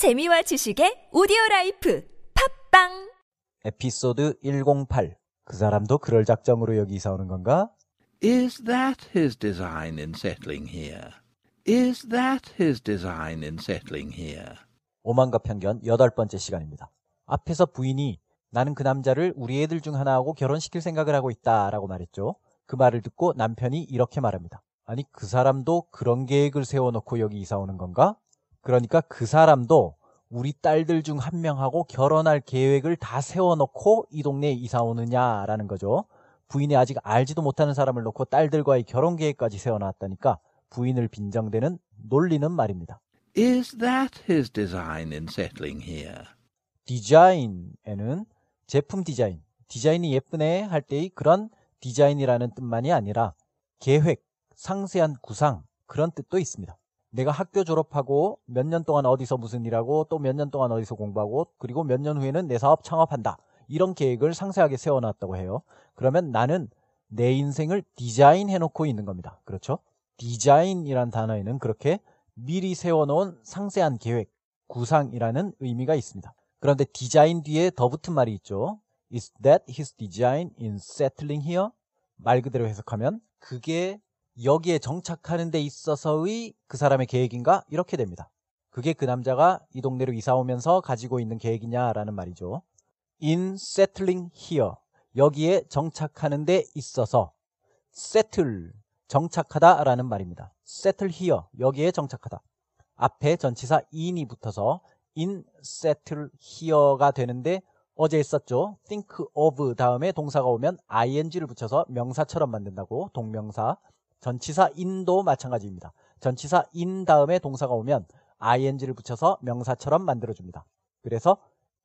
재미와 지식의 오디오 라이프 팟빵 에피소드 108. 그 사람도 그럴 작정으로 여기 이사 오는 건가? Is that his design in settling here? Is that his design in settling here? 오만과 편견 여덟 번째 시간입니다. 앞에서 부인이 나는 그 남자를 우리 애들 중 하나하고 결혼시킬 생각을 하고 있다라고 말했죠. 그 말을 듣고 남편이 이렇게 말합니다. 아니 그 사람도 그런 계획을 세워놓고 여기 이사 오는 건가? 그러니까 그 사람도 우리 딸들 중 한 명하고 결혼할 계획을 다 세워놓고 이 동네에 이사 오느냐라는 거죠. 부인이 아직 알지도 못하는 사람을 놓고 딸들과의 결혼 계획까지 세워놨다니까 부인을 빈정대는 놀리는 말입니다. Is that his design in settling here? 디자인에는 제품 디자인, 디자인이 예쁘네 할 때의 그런 디자인이라는 뜻만이 아니라 계획, 상세한 구상 그런 뜻도 있습니다. 내가 학교 졸업하고 몇 년 동안 어디서 무슨 일하고 또 몇 년 동안 어디서 공부하고 그리고 몇 년 후에는 내 사업 창업한다. 이런 계획을 상세하게 세워놨다고 해요. 그러면 나는 내 인생을 디자인해 놓고 있는 겁니다. 그렇죠? 디자인이란 단어에는 그렇게 미리 세워놓은 상세한 계획, 구상이라는 의미가 있습니다. 그런데 디자인 뒤에 더 붙은 말이 있죠. Is that his design in settling here? 말 그대로 해석하면 그게 여기에 정착하는 데 있어서의 그 사람의 계획인가? 이렇게 됩니다. 그게 그 남자가 이 동네로 이사 오면서 가지고 있는 계획이냐라는 말이죠. In settling here. 여기에 정착하는 데 있어서 settle 정착하다 라는 말입니다. settle here. 여기에 정착하다. 앞에 전치사 in이 붙어서 in settle here가 되는데 어제 했었죠. think of 다음에 동사가 오면 ing를 붙여서 명사처럼 만든다고 동명사. 전치사 in도 마찬가지입니다. 전치사 in 다음에 동사가 오면 ing를 붙여서 명사처럼 만들어줍니다. 그래서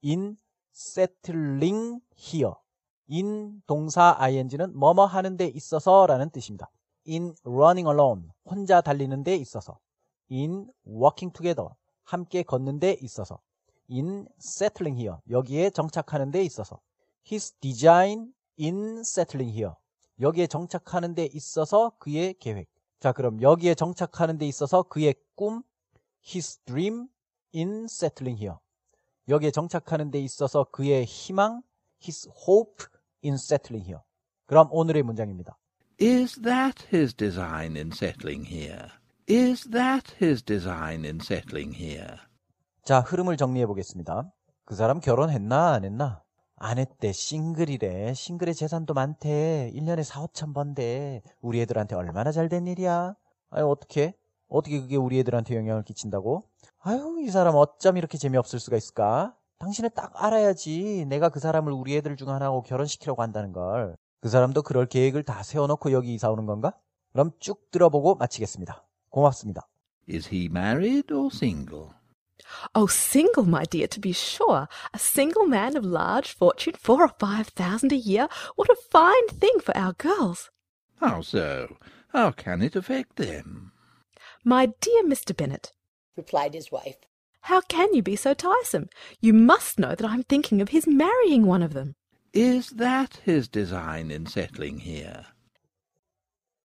in settling here. in 동사 ing는 뭐뭐 하는 데 있어서 라는 뜻입니다. in running alone. 혼자 달리는 데 있어서. in walking together. 함께 걷는 데 있어서. in settling here. 여기에 정착하는 데 있어서. his design in settling here. 여기에 정착하는 데 있어서 그의 계획. 자, 그럼 여기에 정착하는 데 있어서 그의 꿈, his dream in settling here. 여기에 정착하는 데 있어서 그의 희망, his hope in settling here. 그럼 오늘의 문장입니다. Is that his design in settling here? Is that his design in settling here? 자, 흐름을 정리해 보겠습니다. 그 사람 결혼했나, 안 했나? 안 했대. 싱글이래. 싱글의 재산도 많대. 1년에 4, 5천 번대. 우리 애들한테 얼마나 잘 된 일이야? 아유, 어떻게? 어떻게 그게 우리 애들한테 영향을 끼친다고? 아유, 이 사람 어쩜 이렇게 재미없을 수가 있을까? 당신은 딱 알아야지. 내가 그 사람을 우리 애들 중 하나하고 결혼시키려고 한다는 걸. 그 사람도 그럴 계획을 다 세워놓고 여기 이사 오는 건가? 그럼 쭉 들어보고 마치겠습니다. 고맙습니다. Is he married or single? Oh, single, my dear, to be sure. A single man of large fortune, four or five thousand a year. What a fine thing for our girls. How so? How can it affect them? My dear Mr. Bennet, replied his wife. how can you be so tiresome? You must know that I'm thinking of his marrying one of them. Is that his design in settling here?